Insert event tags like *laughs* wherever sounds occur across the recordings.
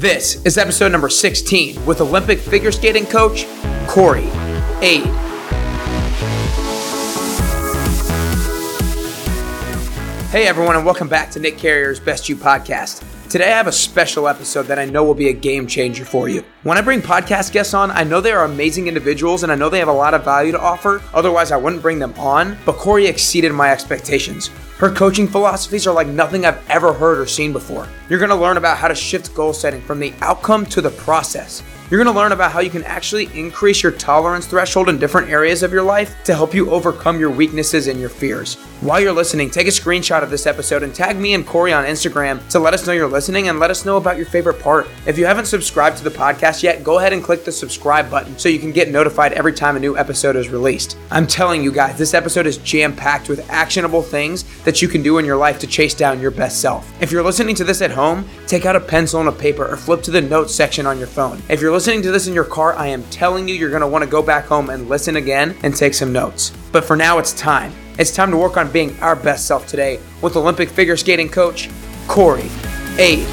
This is episode number 16 with Olympic figure skating coach Kori Ade. Hey everyone, and welcome back to Nick Carrier's Best You podcast. Today I have a special episode that I know will be a game changer for you. When I bring podcast guests on, I know they are amazing individuals and I know they have a lot of value to offer, otherwise, I wouldn't bring them on. But Kori exceeded my expectations. Her coaching philosophies are like nothing I've ever heard or seen before. You're gonna learn about how to shift goal setting from the outcome to the process. You're going to learn about how you can actually increase your tolerance threshold in different areas of your life to help you overcome your weaknesses and your fears. While you're listening, take a screenshot of this episode and tag me and Kori on Instagram to let us know you're listening and let us know about your favorite part. If you haven't subscribed to the podcast yet, go ahead and click the subscribe button so you can get notified every time a new episode is released. I'm telling you guys, this episode is jam packed with actionable things that you can do in your life to chase down your best self. If you're listening to this at home, take out a pencil and a paper or flip to the notes section on your phone. If you're listening to this in your car, I am telling you, you're going to want to go back home and listen again and take some notes. But for now, it's time. It's time to work on being our best self today with Olympic figure skating coach Kori Ade.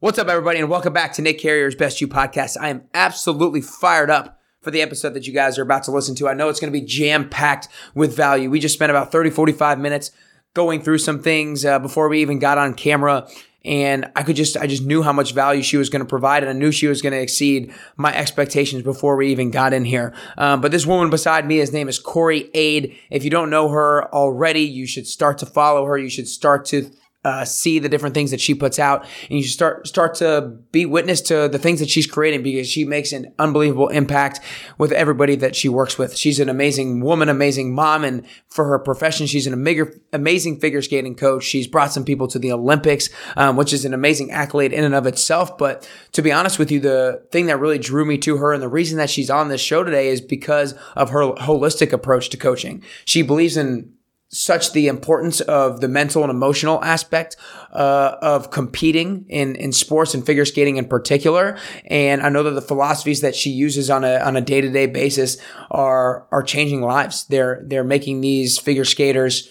What's up, everybody, and welcome back to Nick Carrier's Best You podcast. I am absolutely fired up for the episode that you guys are about to listen to. I know it's going to be jam packed with value. We just spent about 30, 45 minutes going through some things uh, before we even got on camera and I could just I just knew how much value she was going to provide, and I knew she was going to exceed my expectations before we even got in here. Um, but this woman beside me, his name is Kori Ade. If you don't know her already, you should start to follow her. You should start to uh, see the different things that she puts out, and you start start to be witness to the things that she's creating because she makes an unbelievable impact with everybody that she works with. She's an amazing woman, amazing mom, and for her profession, she's an amazing, amazing figure skating coach. She's brought some people to the Olympics, um, which is an amazing accolade in and of itself. But to be honest with you, the thing that really drew me to her and the reason that she's on this show today is because of her holistic approach to coaching. She believes in such the importance of the mental and emotional aspect uh, of competing in, in sports and figure skating in particular. And I know that the philosophies that she uses on a on a day to day basis are are changing lives. They're they're making these figure skaters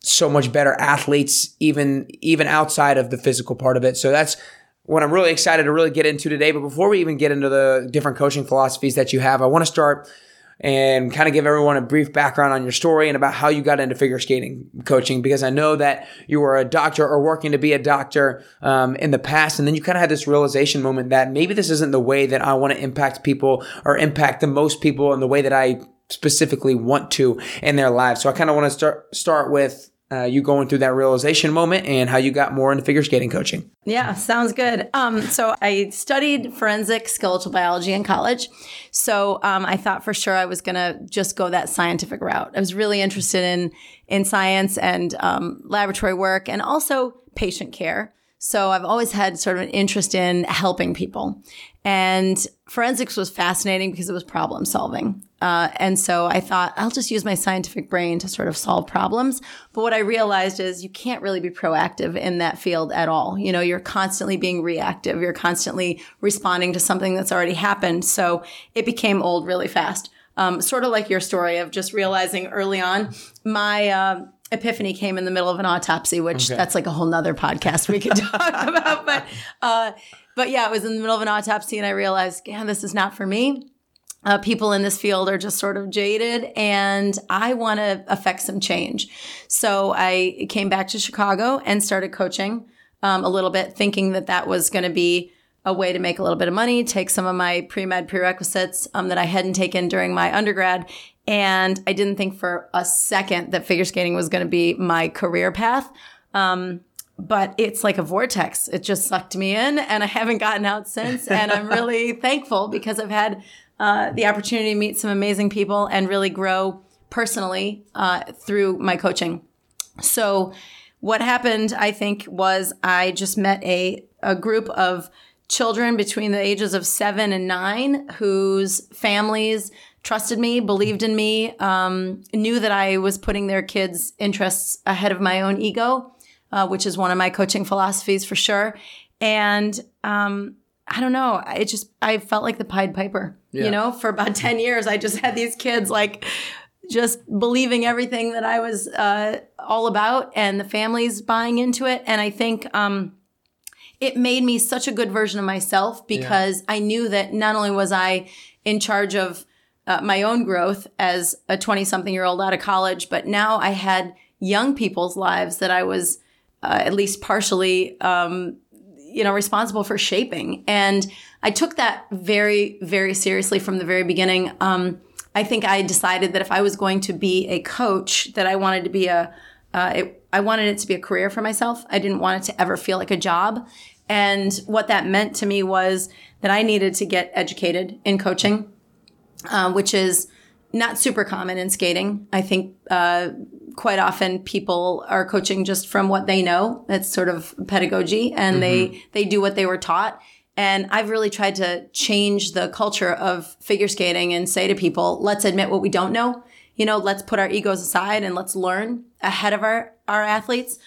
so much better athletes, even even outside of the physical part of it. So that's what I'm really excited to really get into today. But before we even get into the different coaching philosophies that you have, I want to start and kind of give everyone a brief background on your story and about how you got into figure skating coaching because I know that you were a doctor or working to be a doctor um, in the past, and then you kind of had this realization moment that maybe this isn't the way that I want to impact people or impact the most people in the way that I specifically want to in their lives. So I kind of want to start start with uh, you going through that realization moment and how you got more into figure skating coaching. Yeah, sounds good. Um, so I studied forensic skeletal biology in college. So um, I thought for sure I was going to just go that scientific route. I was really interested in in science and um, laboratory work and also patient care. So I've always had sort of an interest in helping people. And forensics was fascinating because it was problem solving. Uh, and so I thought I'll just use my scientific brain to sort of solve problems. But what I realized is you can't really be proactive in that field at all. You know, you're constantly being reactive. You're constantly responding to something that's already happened. So it became old really fast. Um, sort of like your story of just realizing early on, my, uh, epiphany came in the middle of an autopsy, which okay. that's like a whole nother podcast we could *laughs* talk about. But, uh, but yeah, it was in the middle of an autopsy and I realized, yeah, this is not for me. Uh, people in this field are just sort of jaded and I want to affect some change. So I came back to Chicago and started coaching um, a little bit, thinking that that was going to be a way to make a little bit of money, take some of my pre med prerequisites um, that I hadn't taken during my undergrad. And I didn't think for a second that figure skating was going to be my career path. Um, but it's like a vortex. It just sucked me in and I haven't gotten out since. And I'm really *laughs* thankful because I've had uh, the opportunity to meet some amazing people and really grow personally uh, through my coaching. So, what happened, I think, was I just met a, a group of children between the ages of seven and nine whose families trusted me, believed in me, um, knew that I was putting their kids' interests ahead of my own ego uh, which is one of my coaching philosophies for sure. And um, I don't know, it just I felt like the Pied Piper. Yeah. You know, for about *laughs* ten years, I just had these kids like just believing everything that I was uh, all about, and the families buying into it. And I think um, it made me such a good version of myself because I knew that not only was I in charge of uh, my own growth as a 20 something year old out of college, but now I had young people's lives that I was uh, at least partially, um, you know, responsible for shaping. And I took that very, very seriously from the very beginning. Um, I think I decided that if I was going to be a coach, that I wanted to be a, uh, it, I wanted it to be a career for myself. I didn't want it to ever feel like a job. And what that meant to me was that I needed to get educated in coaching, uh, which is not super common in skating. I think uh, quite often people are coaching just from what they know. It's sort of pedagogy, and they they do what they were taught. And I've really tried to change the culture of figure skating and say to people, let's admit what we don't know. You know, let's put our egos aside and let's learn ahead of our, our athletes.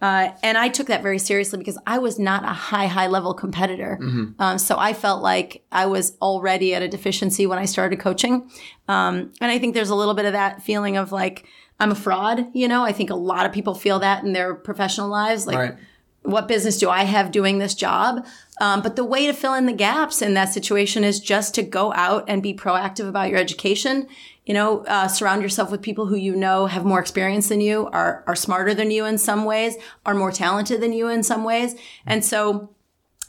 Uh, and I took that very seriously because I was not a high, high level competitor. Um, so I felt like I was already at a deficiency when I started coaching. Um, and I think there's a little bit of that feeling of like, I'm a fraud. You know, I think a lot of people feel that in their professional lives. Like, Right. what business do I have doing this job? Um, but the way to fill in the gaps in that situation is just to go out and be proactive about your education. You know, uh, surround yourself with people who you know have more experience than you, are are smarter than you in some ways, are more talented than you in some ways. And so,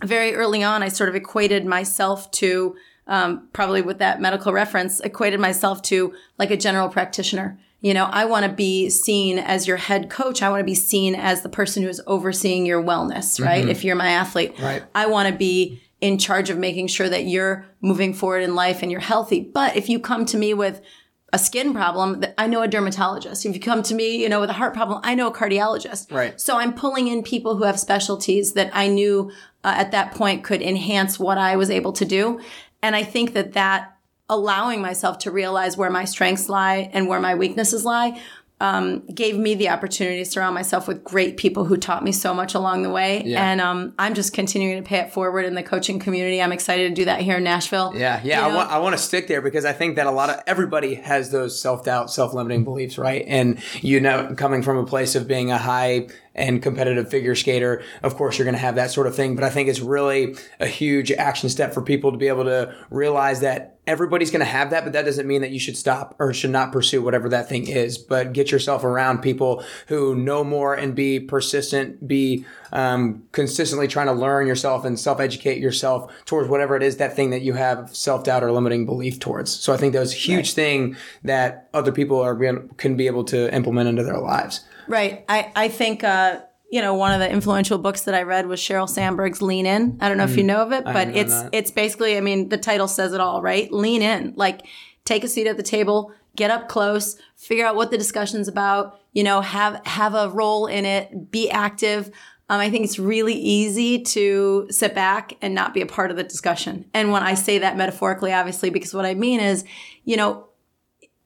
very early on, I sort of equated myself to um, probably with that medical reference, equated myself to like a general practitioner. You know, I want to be seen as your head coach. I want to be seen as the person who's overseeing your wellness, right? If you're my athlete, Right. I want to be in charge of making sure that you're moving forward in life and you're healthy. But if you come to me with a skin problem, I know a dermatologist. If you come to me, you know, with a heart problem, I know a cardiologist. Right. So I'm pulling in people who have specialties that I knew uh, at that point could enhance what I was able to do. And I think that that allowing myself to realize where my strengths lie and where my weaknesses lie um, gave me the opportunity to surround myself with great people who taught me so much along the way. Yeah. And um, I'm just continuing to pay it forward in the coaching community. I'm excited to do that here in Nashville. Yeah, yeah. You I want I want to stick there because I think that a lot of everybody has those self doubt, self limiting beliefs, right? And you know, coming from a place of being a high and competitive figure skater, of course you're going to have that sort of thing. But I think it's really a huge action step for people to be able to realize that everybody's going to have that, but that doesn't mean that you should stop or should not pursue whatever that thing is. But get yourself around people who know more and be persistent, be um, consistently trying to learn yourself and self educate yourself towards whatever it is that thing that you have self doubt or limiting belief towards. So I think that's a huge thing that other people are can be able to implement into their lives. Right. I, I think, uh, you know, one of the influential books that I read was Sheryl Sandberg's Lean In. I don't know if you know of it, but Mm. it's that. it's basically, I mean, the title says it all, right? Lean in. Like take a seat at the table, get up close, figure out what the discussion's about, you know, have have a role in it, be active. Um, I think it's really easy to sit back and not be a part of the discussion. And when I say that metaphorically, obviously, because what I mean is, you know,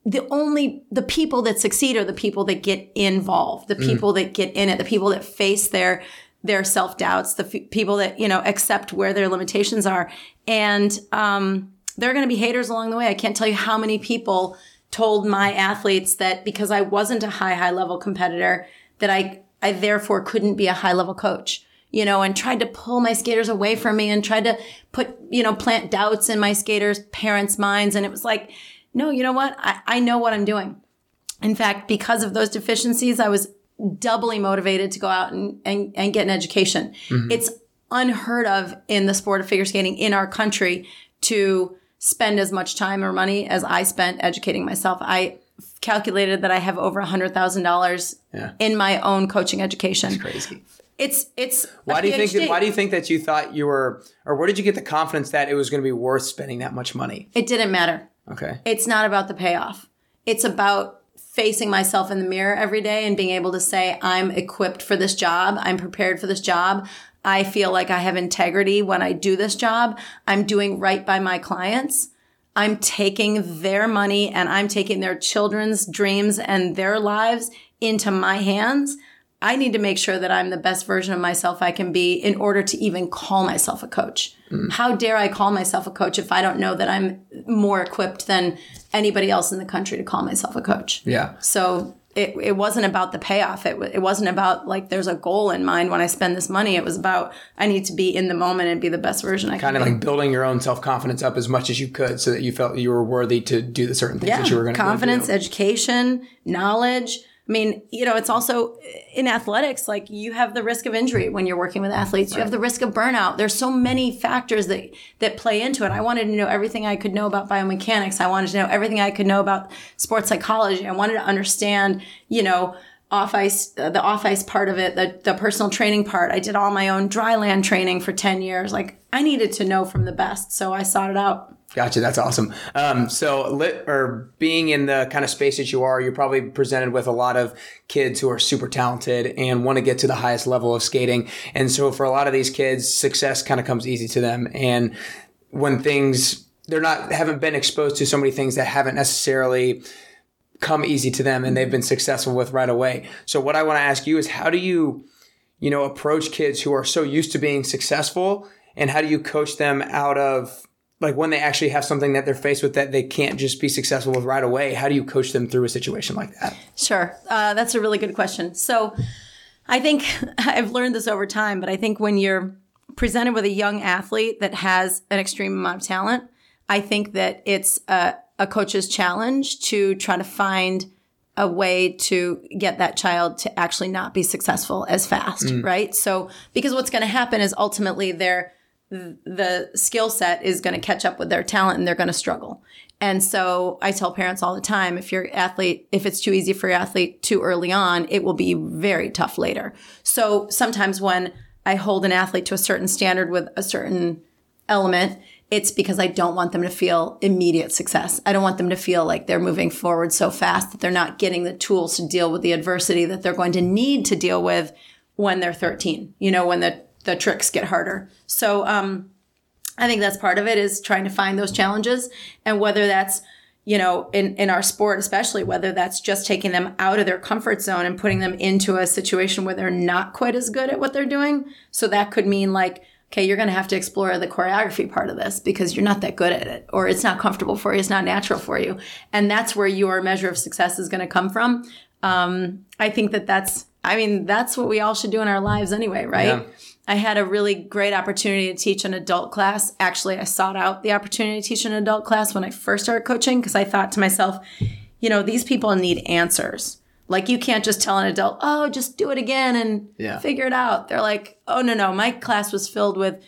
the only the people that succeed are the people that get involved the people that get in it the people that face their their self-doubts the f- people that you know accept where their limitations are. And um, there are going to be haters along the way. I can't tell you how many people told my athletes that because i wasn't a high high level competitor that i i therefore couldn't be a high level coach you know, and tried to pull my skaters away from me and tried to put, you know, plant doubts in my skaters' parents' minds. And it was like, no, you know what? I, I know what I'm doing. In fact, because of those deficiencies, I was doubly motivated to go out and, and, and get an education. Mm-hmm. It's unheard of in the sport of figure skating in our country to spend as much time or money as I spent educating myself. I calculated that I have over a hundred thousand dollars Yeah. in my own coaching education. Crazy. It's it's Why do you think? That, why do you think that you thought you were, or where did you get the confidence that it was going to be worth spending that much money? it didn't matter. Okay. It's not about the payoff. It's about facing myself in the mirror every day and being able to say, I'm equipped for this job. I'm prepared for this job. I feel like I have integrity when I do this job. I'm doing right by my clients. I'm taking their money and I'm taking their children's dreams and their lives into my hands. I need to make sure that I'm the best version of myself I can be in order to even call myself a coach. Mm. How dare I call myself a coach if I don't know that I'm more equipped than anybody else in the country to call myself a coach? Yeah. So it, it wasn't about the payoff. It, it wasn't about like there's a goal in mind when I spend this money. It was about I need to be in the moment and be the best version I kind can. Kind of like building your own self confidence up as much as you could so that you felt you were worthy to do the certain things yeah. that you were going to do. Confidence, education, knowledge I mean, you know, it's also in athletics, like you have the risk of injury when you're working with athletes. You have the risk of burnout. There's so many factors that, that play into it. I wanted to know everything I could know about biomechanics. I wanted to know everything I could know about sports psychology. I wanted to understand, you know, off ice, uh, the off ice part of it, the, the personal training part. I did all my own dry land training for 10 years. Like I needed to know from the best. So I sought it out. Gotcha. That's awesome. Um, so, lit or being in the kind of space that you are, you're probably presented with a lot of kids who are super talented and want to get to the highest level of skating. And so, for a lot of these kids, success kind of comes easy to them. And when things they're not haven't been exposed to so many things that haven't necessarily come easy to them and they've been successful with right away. So, what I want to ask you is, how do you, you know, approach kids who are so used to being successful, and how do you coach them out of like when they actually have something that they're faced with that they can't just be successful with right away how do you coach them through a situation like that sure uh, that's a really good question so i think *laughs* i've learned this over time but i think when you're presented with a young athlete that has an extreme amount of talent i think that it's a, a coach's challenge to try to find a way to get that child to actually not be successful as fast mm. right so because what's going to happen is ultimately they're the skill set is going to catch up with their talent and they're going to struggle. And so I tell parents all the time if your athlete, if it's too easy for your athlete too early on, it will be very tough later. So sometimes when I hold an athlete to a certain standard with a certain element, it's because I don't want them to feel immediate success. I don't want them to feel like they're moving forward so fast that they're not getting the tools to deal with the adversity that they're going to need to deal with when they're 13, you know, when the the tricks get harder. So um, I think that's part of it is trying to find those challenges and whether that's you know in in our sport especially whether that's just taking them out of their comfort zone and putting them into a situation where they're not quite as good at what they're doing. So that could mean like okay, you're going to have to explore the choreography part of this because you're not that good at it or it's not comfortable for you, it's not natural for you. And that's where your measure of success is going to come from. Um, I think that that's I mean, that's what we all should do in our lives anyway, right? Yeah. I had a really great opportunity to teach an adult class. Actually, I sought out the opportunity to teach an adult class when I first started coaching because I thought to myself, you know, these people need answers. Like you can't just tell an adult, "Oh, just do it again and yeah. figure it out." They're like, "Oh no, no, my class was filled with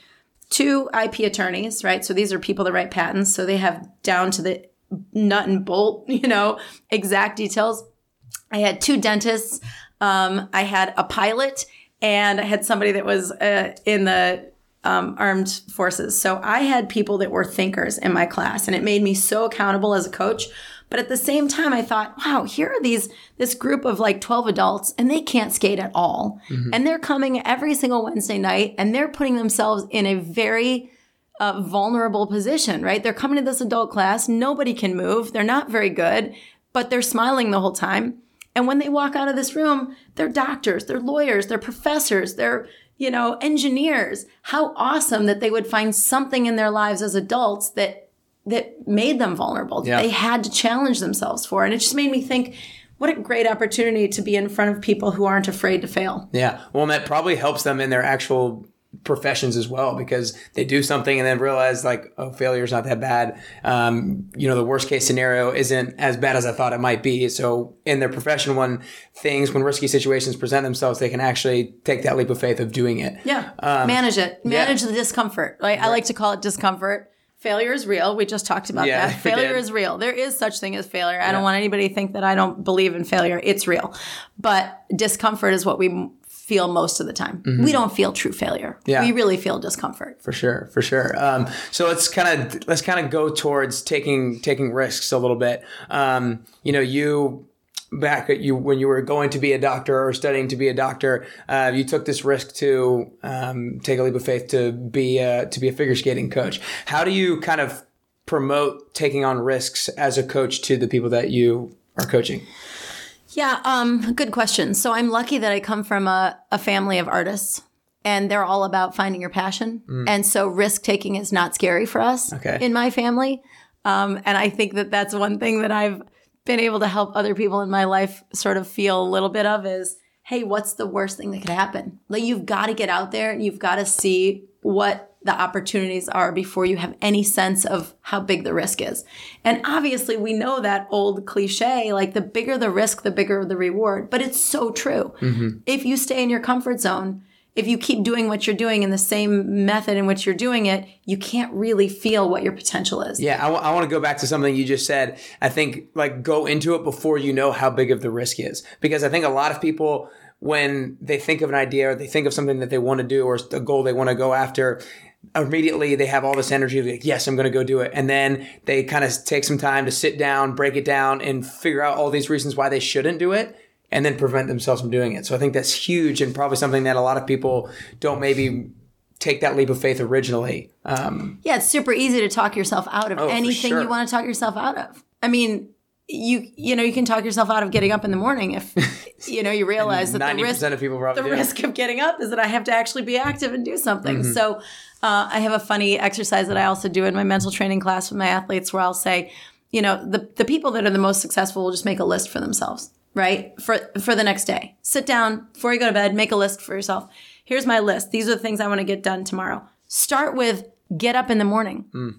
two IP attorneys, right? So these are people that write patents, so they have down to the nut and bolt, *laughs* you know, exact details. I had two dentists. Um, I had a pilot and I had somebody that was uh, in the um, armed forces. So I had people that were thinkers in my class, and it made me so accountable as a coach. But at the same time, I thought, wow, here are these this group of like 12 adults, and they can't skate at all. Mm-hmm. And they're coming every single Wednesday night, and they're putting themselves in a very uh, vulnerable position, right? They're coming to this adult class, nobody can move, they're not very good, but they're smiling the whole time. And when they walk out of this room, they're doctors, they're lawyers, they're professors, they're, you know, engineers. How awesome that they would find something in their lives as adults that that made them vulnerable. Yeah. They had to challenge themselves for. And it just made me think, what a great opportunity to be in front of people who aren't afraid to fail. Yeah. Well, and that probably helps them in their actual professions as well because they do something and then realize like oh failure is not that bad um, you know the worst case scenario isn't as bad as i thought it might be so in their profession when things when risky situations present themselves they can actually take that leap of faith of doing it yeah um, manage it manage yeah. the discomfort right? i like to call it discomfort failure is real we just talked about yeah, that failure is real there is such thing as failure i yeah. don't want anybody to think that i don't believe in failure it's real but discomfort is what we feel most of the time. Mm-hmm. We don't feel true failure. Yeah. We really feel discomfort. For sure, for sure. Um, so let's kind of let's kind of go towards taking taking risks a little bit. Um, you know, you back at you when you were going to be a doctor or studying to be a doctor, uh, you took this risk to um, take a leap of faith to be a, to be a figure skating coach. How do you kind of promote taking on risks as a coach to the people that you are coaching? Yeah, um, good question. So I'm lucky that I come from a, a family of artists and they're all about finding your passion. And so risk taking is not scary for us Okay. in my family. Um, and I think that that's one thing that I've been able to help other people in my life sort of feel a little bit of is, hey, what's the worst thing that could happen? Like you've got to get out there and you've got to see what the opportunities are before you have any sense of how big the risk is. And obviously, we know that old cliche like the bigger the risk, the bigger the reward. But it's so true. Mm-hmm. If you stay in your comfort zone, if you keep doing what you're doing in the same method in which you're doing it, you can't really feel what your potential is. Yeah, I want to go back to something you just said. I think like go into it before you know how big of the risk is, because I think a lot of people when they think of an idea or they think of something that they want to do or a goal they want to go after, immediately they have all this energy like yes i'm going to go do it and then they kind of take some time to sit down break it down and figure out all these reasons why they shouldn't do it and then prevent themselves from doing it so i think that's huge and probably something that a lot of people don't maybe take that leap of faith originally um, Yeah, it's super easy to talk yourself out of Oh, anything sure. you want to talk yourself out of. I mean, you you know you can talk yourself out of getting up in the morning if *laughs* you know you realize that the risk of people the do. risk of getting up is that I have to actually be active and do something. Mm-hmm. So uh, I have a funny exercise that I also do in my mental training class with my athletes where I'll say, you know, the the people that are the most successful will just make a list for themselves, right? For for the next day. Sit down before you go to bed, make a list for yourself. Here's my list. These are the things I want to get done tomorrow. Start with get up in the morning. Hmm.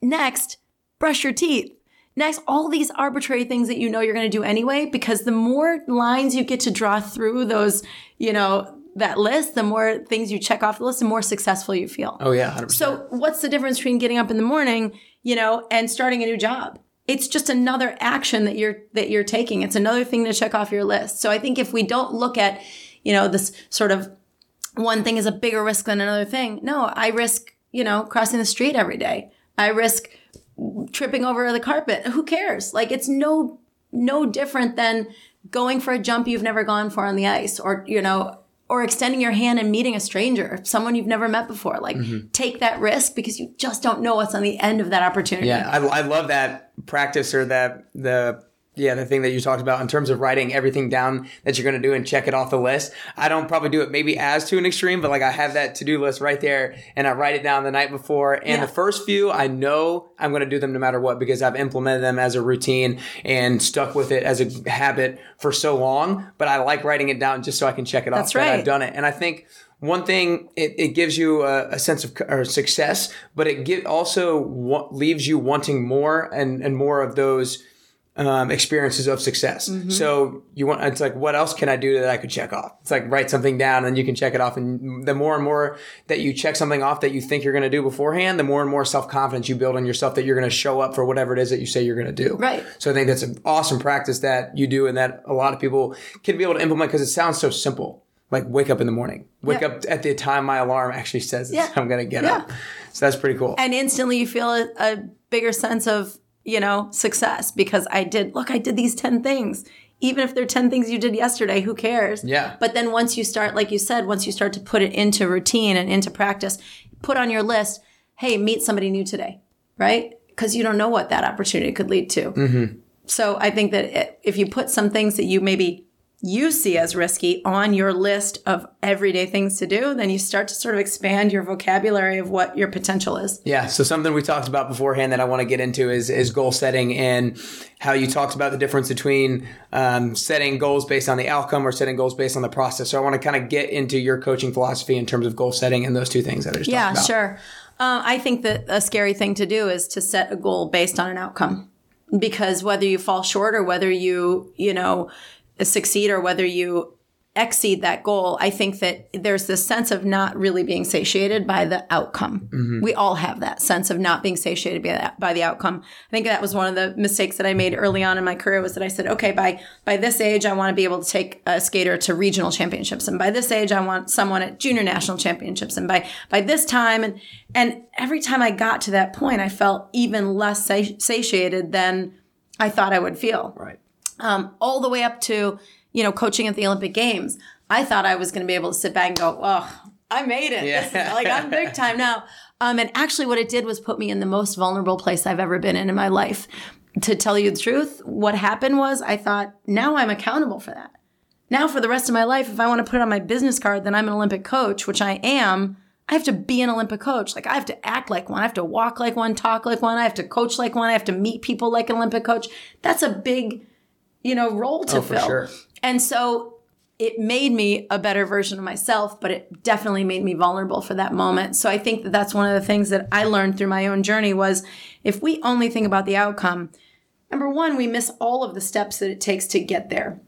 Next, brush your teeth. Next, all these arbitrary things that you know you're going to do anyway, because the more lines you get to draw through those, you know, that list, the more things you check off the list, the more successful you feel. oh yeah 100%. So, what's the difference between getting up in the morning, you know, and starting a new job? It's just another action that you're that you're taking. It's another thing to check off your list. So, I think if we don't look at, you know, this sort of one thing is a bigger risk than another thing. No, I risk, you know, crossing the street every day. I risk tripping over the carpet. Who cares? Like it's no no different than going for a jump you've never gone for on the ice or, you know, or extending your hand and meeting a stranger, someone you've never met before. Like mm-hmm. take that risk because you just don't know what's on the end of that opportunity. Yeah, I, I love that practice or that the yeah the thing that you talked about in terms of writing everything down that you're going to do and check it off the list. I don't probably do it maybe as to an extreme, but like I have that to do list right there and I write it down the night before. And Yeah. the first few I know I'm going to do them no matter what because I've implemented them as a routine and stuck with it as a habit for so long. But I like writing it down just so I can check it That's off that right. I've done it. And I think one thing it, it gives you a, a sense of or success, but it get, also wa- leaves you wanting more and, and more of those um, experiences of success. Mm-hmm. So you want it's like what else can I do that I could check off? It's like write something down and you can check it off. And the more and more that you check something off that you think you're going to do beforehand, the more and more self confidence you build in yourself that you're going to show up for whatever it is that you say you're going to do. Right. So I think that's an awesome practice that you do and that a lot of people can be able to implement because it sounds so simple. Like wake up in the morning, wake Yeah. up at the time my alarm actually says Yeah. *laughs* I'm going to get Yeah. up. So that's pretty cool. and instantly you feel a, a bigger sense of you know success because i did look i did these 10 things. Even if they're 10 things you did yesterday who cares? Yeah. but then once you start like you said once you start to put it into routine and into practice put on your list hey meet somebody new today right? Because you don't know what that opportunity could lead to. Mm-hmm. So i think that if you put some things that you maybe you see as risky on your list of everyday things to do then you start to sort of expand your vocabulary of what your potential is Yeah. So something we talked about beforehand that I want to get into is is goal setting and how you talked about the difference between um, setting goals based on the outcome or setting goals based on the process. So I want to kind of get into your coaching philosophy in terms of goal setting and those two things that I just Yeah, talked about. sure. Uh, I think that a scary thing to do is to set a goal based on an outcome, because whether you fall short or whether you you know succeed or whether you exceed that goal, I think that there's this sense of not really being satiated by the outcome. Mm-hmm. We all have that sense of not being satiated by, that, by the outcome. I think that was one of the mistakes that I made early on in my career was that I said, okay, by by this age, I want to be able to take a skater to regional championships, and by this age, I want someone at junior national championships, and by by this time, and and every time I got to that point, I felt even less sa- satiated than I thought I would feel Right. Um, all the way up to you know coaching at the Olympic Games. I thought I was going to be able to sit back and go, "Oh, I made it! Yeah. *laughs* like I'm big time now." Um, and actually, what it did was put me in the most vulnerable place I've ever been in in my life. to tell you the truth, what happened was I thought, now I'm accountable for that. Now, for the rest of my life, if I want to put it on my business card that I'm an Olympic coach, which I am, I have to be an Olympic coach. Like I have to act like one. I have to walk like one, talk like one. I have to coach like one. I have to meet people like an Olympic coach. That's a big, you know, role to Oh, fill. sure. And so it made me a better version of myself, but it definitely made me vulnerable for that moment. So I think that that's one of the things that I learned through my own journey was if we only think about the outcome, number one, we miss all of the steps that it takes to get there.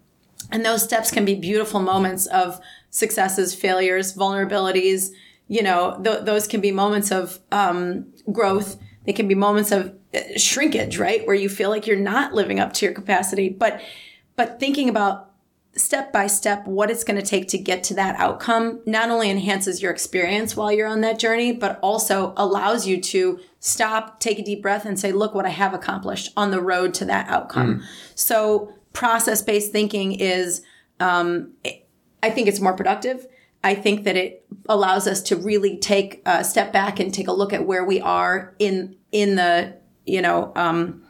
And those steps can be beautiful moments of successes, failures, vulnerabilities. You know, th- those can be moments of um, growth. They can be moments of shrinkage, right, where you feel like you're not living up to your capacity. But but thinking about step by step what it's going to take to get to that outcome not only enhances your experience while you're on that journey, but also allows you to stop, take a deep breath, and say, look what I have accomplished on the road to that outcome. So, process based thinking is, um, I think it's more productive. I think that it allows us to really take a step back and take a look at where we are in in the you know um,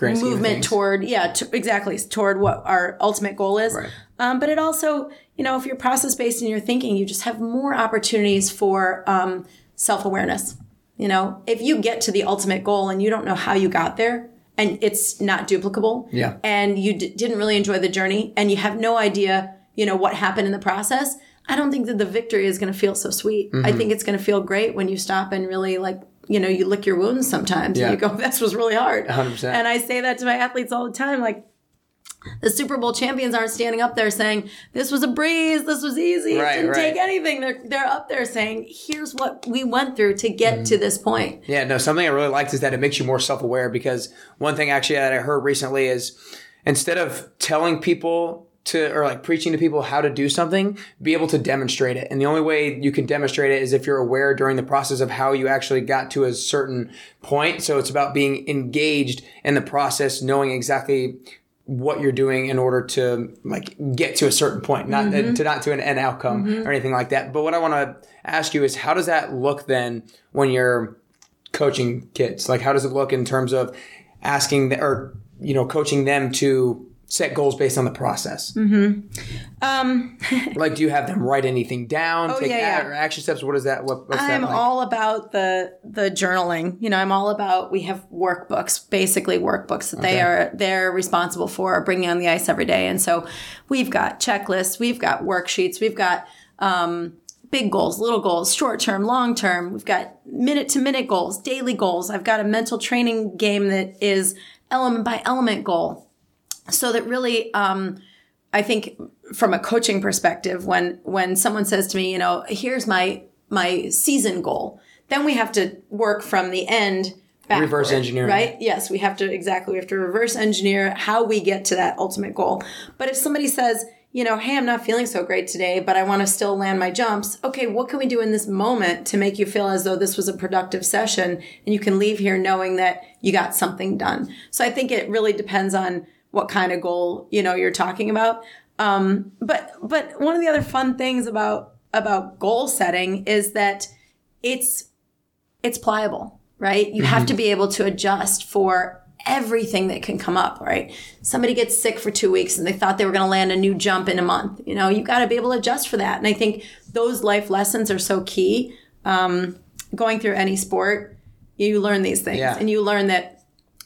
movement toward yeah t- exactly toward what our ultimate goal is Right. um, but it also you know if you're process based in your thinking you just have more opportunities for um, self-awareness you know if you get to the ultimate goal and you don't know how you got there and it's not duplicable Yeah. and you d- didn't really enjoy the journey and you have no idea you know what happened in the process i don't think that the victory is going to feel so sweet i Mm-hmm. think it's going to feel great when you stop and really like you know you lick your wounds sometimes Yeah. and you go *laughs* this was really hard 100%. and i say that to my athletes all the time like the Super Bowl champions aren't standing up there saying this was a breeze, this was easy, Right, it didn't right. take anything. They're they're up there saying, here's what we went through to get Mm-hmm. to this point. Yeah, no, something I really liked is that it makes you more self aware because one thing actually that I heard recently is instead of telling people to or like preaching to people how to do something, be able to demonstrate it. And the only way you can demonstrate it is if you're aware during the process of how you actually got to a certain point. So it's about being engaged in the process, knowing exactly what you're doing in order to like get to a certain point, not mm-hmm. to not to an end outcome mm-hmm. or anything like that. But what I want to ask you is how does that look then when you're coaching kids? Like, how does it look in terms of asking the, or you know coaching them to set goals based on the process? Um, *laughs* like, do you have them write anything down, take yeah, yeah. or action steps? What is that? What, what's I'm that like? all about the the journaling. You know, I'm all about we have workbooks, basically workbooks that they are they're responsible for bringing on the ice every day. And so we've got checklists, we've got worksheets, we've got um, big goals, little goals, short term, long term. We've got minute to minute goals, daily goals. I've got a mental training game that is element by element goal. So that really um, I think from a coaching perspective, when when someone says to me, you know, here's my my season goal, then we have to work from the end backward, Reverse engineering. right? Yes, we have to exactly we have to reverse engineer how we get to that ultimate goal. But if somebody says, you know, hey, I'm not feeling so great today, but I want to still land my jumps. Okay, what can we do in this moment to make you feel as though this was a productive session and you can leave here knowing that you got something done? So I think it really depends on what kind of goal you know you're talking about. Um, but but one of the other fun things about about goal setting is that it's it's pliable, right? You have to be able to adjust for everything that can come up, right? Somebody gets sick for two weeks and they thought they were going to land a new jump in a month. You know, you've got to be able to adjust for that. And I think those life lessons are so key. Um, going through any sport, you learn these things Yeah. and you learn that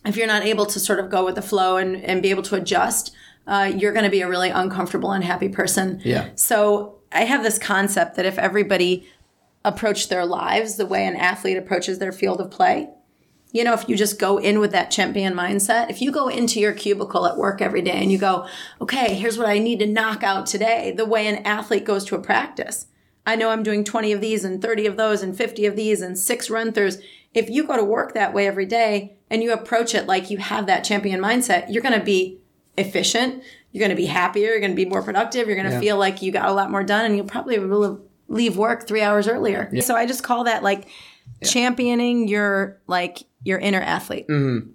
if you're not able to sort of go with the flow and, and be able to adjust, uh, you're going to be a really uncomfortable, unhappy person. Yeah. So I have this concept that if everybody approached their lives the way an athlete approaches their field of play, you know, if you just go in with that champion mindset, if you go into your cubicle at work every day and you go, okay, here's what I need to knock out today, the way an athlete goes to a practice. I know I'm doing 20 of these and 30 of those and 50 of these and six run throughs. If you go to work that way every day and you approach it like you have that champion mindset, you're going to be efficient. You're going to be happier. You're going to be more productive. You're going to Yeah. feel like you got a lot more done and you'll probably leave work three hours earlier. So I just call that like championing your like your inner athlete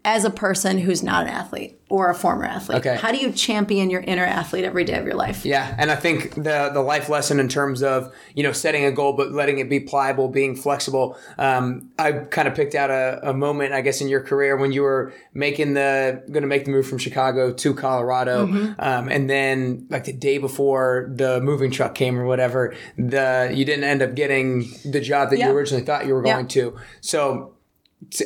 as a person who's not an athlete or a former athlete? Okay. How do you champion your inner athlete every day of your life? Yeah, and I think the the life lesson in terms of you know setting a goal but letting it be pliable, being flexible. Um, I kind of picked out a, a moment, I guess, in your career when you were making the going to make the move from Chicago to Colorado, um, and then like the day before the moving truck came or whatever, the you didn't end up getting the job that Yeah. you originally thought you were Yeah. going to. So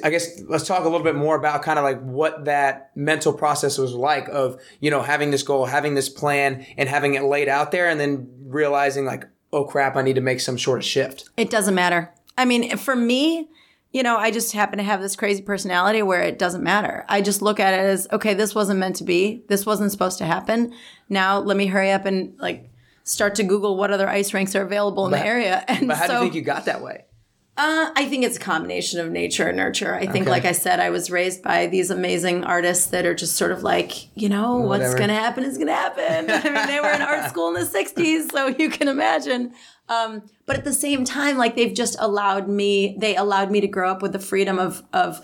I guess let's talk a little bit more about kind of like what that mental process was like of, you know, having this goal, having this plan and having it laid out there and then realizing like, oh crap, I need to make some sort of shift. It doesn't matter. I mean, for me, you know, I just happen to have this crazy personality where it doesn't matter. I just look at it as, okay, this wasn't meant to be. This wasn't supposed to happen. Now let me hurry up and like start to Google what other ice rinks are available in the area. *laughs* And But how do so you think you got that way? Uh, I think it's a combination of nature and nurture. I think, Okay. like I said, I was raised by these amazing artists that are just sort of like, you know, what's going to happen is going to happen. I mean, they were in art *laughs* school in the 60s, so you can imagine. Um, but at the same time, like they've just allowed me, they allowed me to grow up with the freedom of, of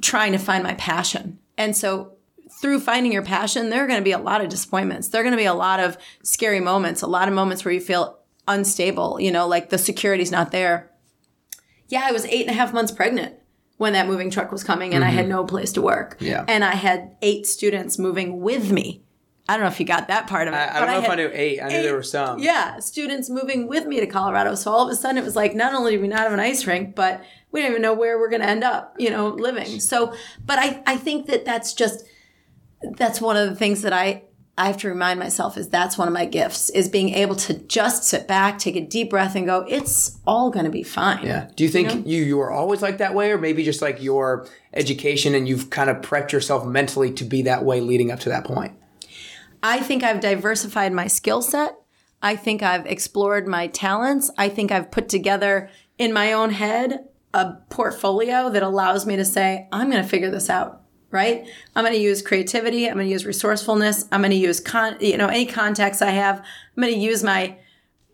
trying to find my passion. And so through finding your passion, there are going to be a lot of disappointments. There are going to be a lot of scary moments, a lot of moments where you feel unstable, you know, like the security's not there yeah, I was eight and a half months pregnant when that moving truck was coming and I had no place to work. Mm-hmm. Yeah. And I had eight students moving with me. I don't know if you got that part of it. I, I don't know if I knew eight. I knew there were some. Yeah, students moving with me to Colorado. So all of a sudden it was like not only do we not have an ice rink, but we don't even know where we're going to end up, you know, living. So, but I, I think that that's just, that's one of the things that I, I have to remind myself is that's one of my gifts is being able to just sit back, take a deep breath and go, it's all going to be fine. Yeah. Do you think you, you were always like that way or maybe just like your education and you've kind of prepped yourself mentally to be that way leading up to that point? I think I've diversified my skill set. I think I've explored my talents. I think I've put together in my own head a portfolio that allows me to say, I'm going to figure this out, right? I'm going to use creativity. I'm going to use resourcefulness. I'm going to use con, you know, any contacts I have. I'm going to use my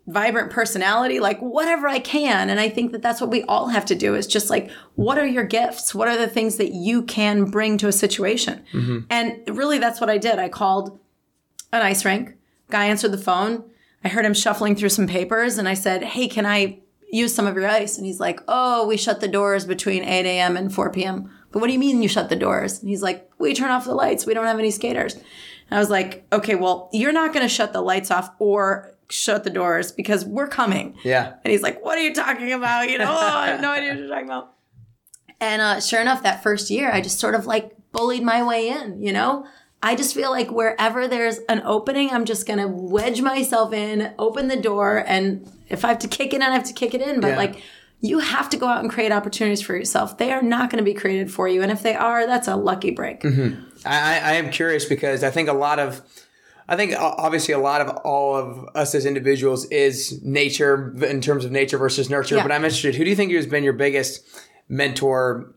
vibrant personality, like whatever I can. And I think that that's what we all have to do is just like, what are your gifts? What are the things that you can bring to a situation? Mm-hmm. And really, that's what I did. I called an ice rink. Guy answered the phone. I heard him shuffling through some papers and I said, Hey, can I use some of your ice? And he's like, Oh, we shut the doors between 8 a.m. and 4 p.m. But what do you mean you shut the doors? And he's like, We turn off the lights. We don't have any skaters. And I was like, Okay, well, you're not going to shut the lights off or shut the doors because we're coming. Yeah. And he's like, What are you talking about? You know, oh, I have no idea what you're talking about. And uh, sure enough, that first year, I just sort of like bullied my way in, you know? I just feel like wherever there's an opening, I'm just going to wedge myself in, open the door. And if I have to kick it in, I have to kick it in. But Yeah. like, you have to go out and create opportunities for yourself. They are not going to be created for you. And if they are, that's a lucky break. I, I I am curious because I think a lot of, I think obviously a lot of all of us as individuals is nature in terms of nature versus nurture. Yeah. But I'm interested, who do you think has been your biggest mentor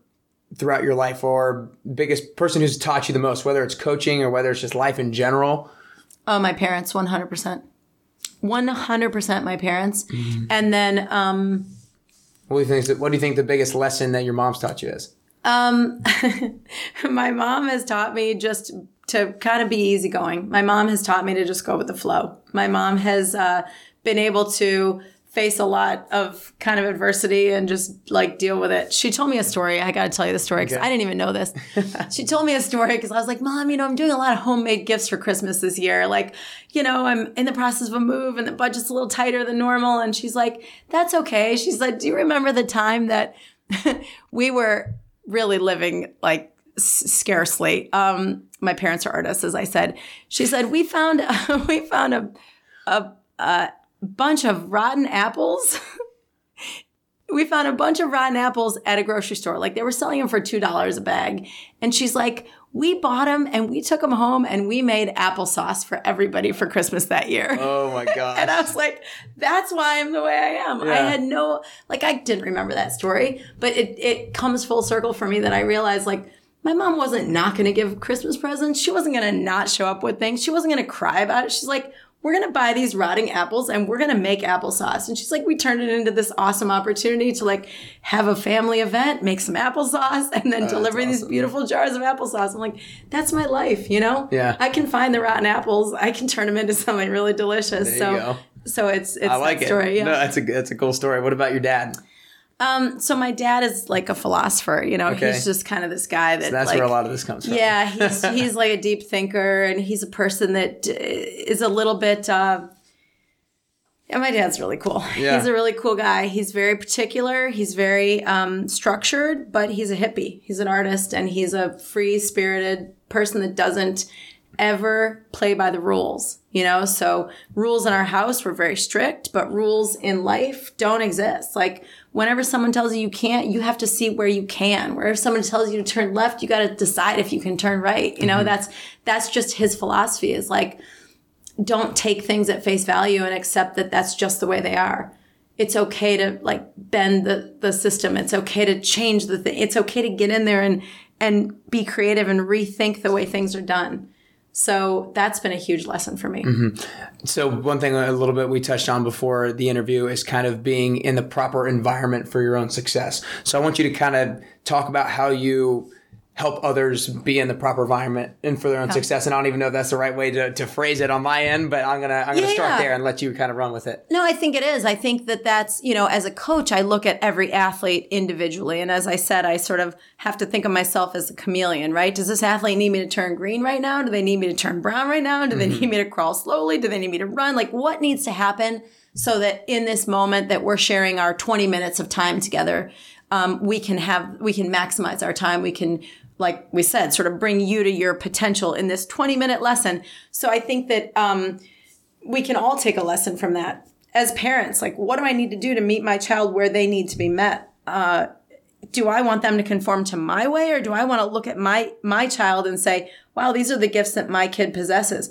throughout your life or biggest person who's taught you the most, whether it's coaching or whether it's just life in general? Oh, my parents, 100%. 100% my parents. And then, um, What do you think? What do you think the biggest lesson that your mom's taught you is? Um, *laughs* my mom has taught me just to kind of be easygoing. My mom has taught me to just go with the flow. My mom has uh, been able to face a lot of kind of adversity and just like deal with it. She told me a story. I got to tell you the story because Okay. I didn't even know this. *laughs* she told me a story because I was like, Mom, you know, I'm doing a lot of homemade gifts for Christmas this year. Like, you know, I'm in the process of a move and the budget's a little tighter than normal. And she's like, That's okay. She's like, Do you remember the time that *laughs* we were really living like scarcely? Um, my parents are artists, as I said. She said, We found *laughs* we found a a, a bunch of rotten apples. *laughs* we found a bunch of rotten apples at a grocery store. Like they were selling them for $2 a bag. And she's like, we bought them and we took them home and we made applesauce for everybody for Christmas that year. Oh my gosh. *laughs* And I was like, that's why I'm the way I am. I had no, like, I didn't remember that story, but it, it comes full circle for me that I realized, like, my mom wasn't not going to give Christmas presents. She wasn't going to not show up with things. She wasn't going to cry about it. She's like, we're going to buy these rotting apples and we're going to make applesauce. And she's like, we turned it into this awesome opportunity to like have a family event, make some applesauce, and then deliver these beautiful jars of applesauce. I'm like, that's my life, you know? Yeah. I can find the rotten apples. I can turn them into something really delicious. There so, you go. so it's, it's I like it. story. Yeah. No, that's a that's a cool story. What about your dad? Um, so my dad is like a philosopher, you know, Okay. he's just kind of this guy that That's like, where a lot of this comes from. yeah, he's he's like a deep thinker, and he's a person that uh, a little bit. Uh, yeah, my dad's really cool. *laughs* Yeah. He's a really cool guy. He's very particular. He's very um, structured, but he's a hippie. He's an artist, and he's a free spirited person that doesn't ever play by the rules. You know, so rules in our house were very strict, but rules in life don't exist. Like whenever someone tells you you can't, you have to see where you can. Where if someone tells you to turn left, you got to decide if you can turn right. You know, mm-hmm. that's that's just his philosophy. Is like don't take things at face value and accept that that's just the way they are. It's okay to like bend the, the system. It's okay to change the thing. It's okay to get in there and, and be creative and rethink the way things are done. So that's been a huge lesson for me. Mm-hmm. So one thing a little bit we touched on before the interview is kind of being in the proper environment for your own success. So I want you to kind of talk about how you help others be in the proper environment and for their own success. And I don't even know if that's the right way to, to phrase it on my end, but I'm gonna I'm gonna Yeah, start there and let you kind of run with it. No, I think it is. I think that that's, you know, as a coach, I look at every athlete individually. And as I said, I sort of have to think of myself as a chameleon, right? Does this athlete need me to turn green right now? Do they need me to turn brown right now? Do they need me to crawl slowly? Do they need me to run? Like, what needs to happen so that in this moment that we're sharing our 20 minutes of time together, um, we can have, we can maximize our time. We can, like we said, sort of bring you to your potential in this 20 minute lesson. So I think that, um, we can all take a lesson from that. As parents like what do i need to do to meet my child where they need to be met? Uh, do i want them to conform to my way or do i want to look at my my child and say wow these are the gifts that my kid possesses.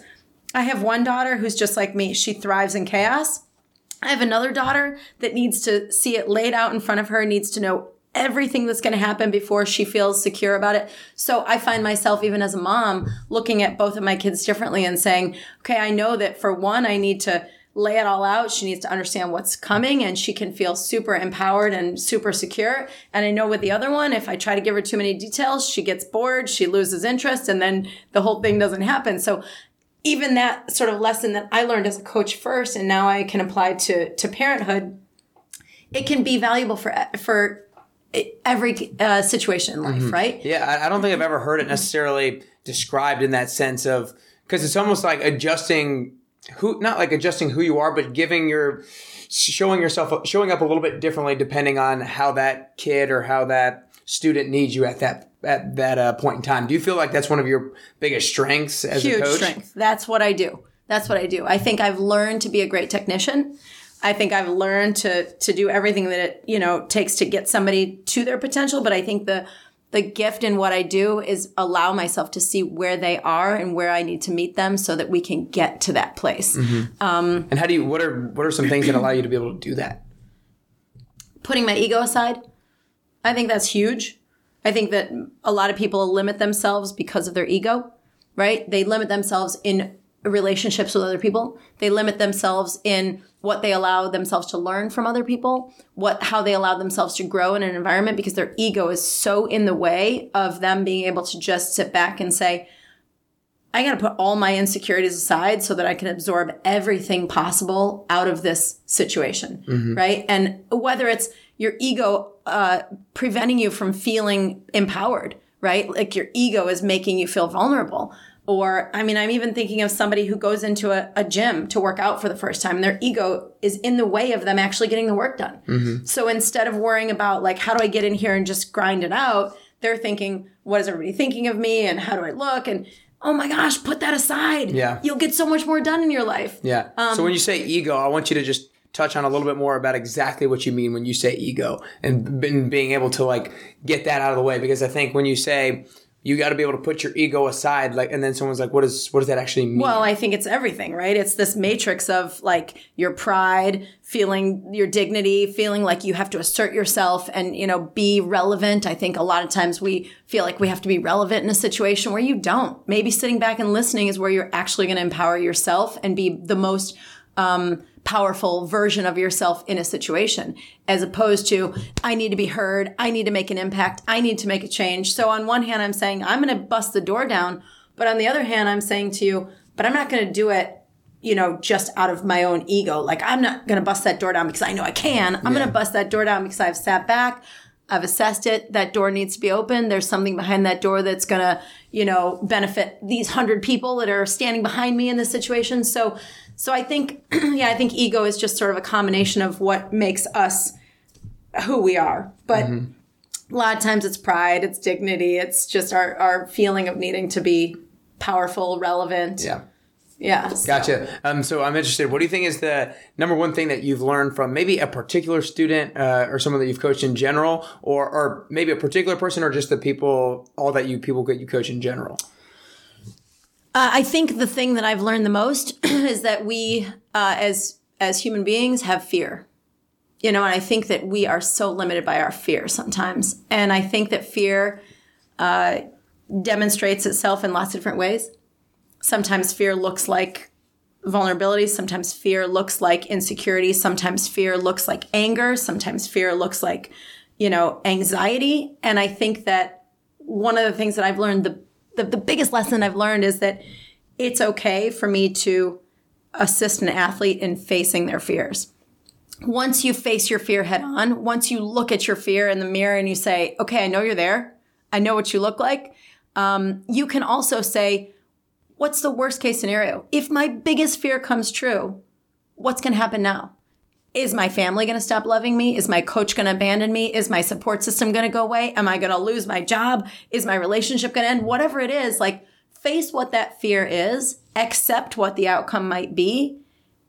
I have one daughter who's just like me. She thrives in chaos. I have another daughter that needs to see it laid out in front of her needs to know everything that's going to happen before she feels secure about it. So I find myself, even as a mom, looking at both of my kids differently and saying, okay, I know that for one, I need to lay it all out. She needs to understand what's coming and she can feel super empowered and super secure. And I know with the other one, if I try to give her too many details, she gets bored, she loses interest, and then the whole thing doesn't happen. So even that sort of lesson that I learned as a coach first, and now I can apply to, to parenthood, it can be valuable for, for every uh, situation in life, right? Yeah, I, don't think I've ever heard it necessarily described in that sense of because it's almost like adjusting who, not like adjusting who you are, but giving your showing yourself showing up a little bit differently depending on how that kid or how that student needs you at that at that uh, point in time. Do you feel like that's one of your biggest strengths as a coach? strength. That's what I do. That's what I do. I think I've learned to be a great technician. I think I've learned to to do everything that it you know takes to get somebody to their potential. But I think the the gift in what I do is allow myself to see where they are and where I need to meet them so that we can get to that place. Mm-hmm. Um, and how do you? What are what are some things that allow you to be able to do that? Putting my ego aside, I think that's huge. I think that a lot of people limit themselves because of their ego, right? They limit themselves in relationships with other people. They limit themselves in what they allow themselves to learn from other people, what how they allow themselves to grow in an environment because their ego is so in the way of them being able to just sit back and say, I got to put all my insecurities aside so that I can absorb everything possible out of this situation, right? And whether it's your ego uh, preventing you from feeling empowered, right? Like your ego is making you feel vulnerable. Or, I mean, I'm even thinking of somebody who goes into a, a gym to work out for the first time. Their ego is in the way of them actually getting the work done. So instead of worrying about, like, how do I get in here and just grind it out, they're thinking, what is everybody thinking of me? And how do I look? And oh my gosh, put that aside. Yeah. You'll get so much more done in your life. Yeah. Um, so when you say ego, I want you to just touch on a little bit more about exactly what you mean when you say ego and, and being able to like get that out of the way because I think when you say you got to be able to put your ego aside like and then someone's like what does what does that actually mean Well, I think it's everything, right? It's this matrix of like your pride, feeling your dignity, feeling like you have to assert yourself and, you know, be relevant. I think a lot of times we feel like we have to be relevant in a situation where you don't. Maybe sitting back and listening is where you're actually going to empower yourself and be the most um, powerful version of yourself in a situation, as opposed to, I need to be heard. I need to make an impact. I need to make a change. So on one hand, I'm saying, I'm going to bust the door down. But on the other hand, I'm saying to you, but I'm not going to do it, you know, just out of my own ego. Like I'm not going to bust that door down because I know I can. I'm going to bust that door down because I've sat back. I've assessed it. That door needs to be open. There's something behind that door that's going to, you know, benefit these hundred people that are standing behind me in this situation. So, so I think, *clears throat* yeah, I think ego is just sort of a combination of what makes us who we are. But a lot of times it's pride, it's dignity, it's just our, our feeling of needing to be powerful, relevant. yeah Yeah. so- Gotcha. Um, so I'm interested. What do you think is the number one thing that you've learned from maybe a particular student uh, or someone that you've coached in general, or or maybe a particular person, or just the people, all that you people that you coach in general? Uh, I think the thing that I've learned the most *clears throat* is that we, uh, as as human beings, have fear. You know, and I think that we are so limited by our fear sometimes, and I think that fear uh, demonstrates itself in lots of different ways. Sometimes fear looks like vulnerability. Sometimes fear looks like insecurity. Sometimes fear looks like anger. Sometimes fear looks like, you know, anxiety. And I think that one of the things that I've learned, the, the, the biggest lesson I've learned is that it's okay for me to assist an athlete in facing their fears. Once you face your fear head on, once you look at your fear in the mirror and you say, okay, I know you're there. I know what you look like. Um, you can also say, what's the worst case scenario? If my biggest fear comes true, what's going to happen now? Is my family going to stop loving me? Is my coach going to abandon me? Is my support system going to go away? Am I going to lose my job? Is my relationship going to end? Whatever it is, like face what that fear is, accept what the outcome might be,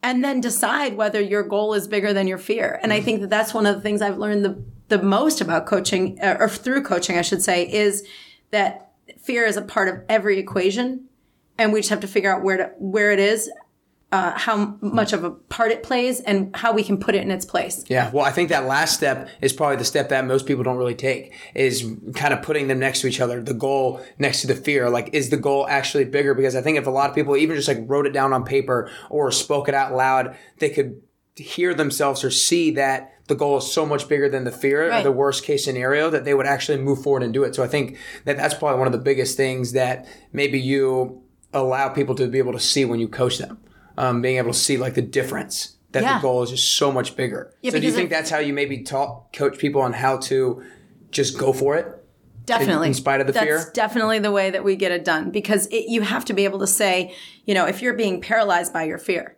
and then decide whether your goal is bigger than your fear. And I think that that's one of the things I've learned the, the most about coaching, or through coaching, I should say, is that fear is a part of every equation and we just have to figure out where to where it is, uh, how much of a part it plays, and how we can put it in its place. Yeah, well, I think that last step is probably the step that most people don't really take is kind of putting them next to each other, the goal next to the fear. Like, is the goal actually bigger? Because I think if a lot of people even just like wrote it down on paper or spoke it out loud, they could hear themselves or see that the goal is so much bigger than the fear or the worst case scenario that they would actually move forward and do it. So I think that that's probably one of the biggest things that maybe you allow people to be able to see when you coach them, um, being able to see like the difference that Yeah. the goal is just so much bigger. Yeah, so do you think it- that's how you maybe talk coach people on how to just go for it? Definitely. in spite of the That's fear? definitely the way that we get it done because it, you have to be able to say, you know, if you're being paralyzed by your fear,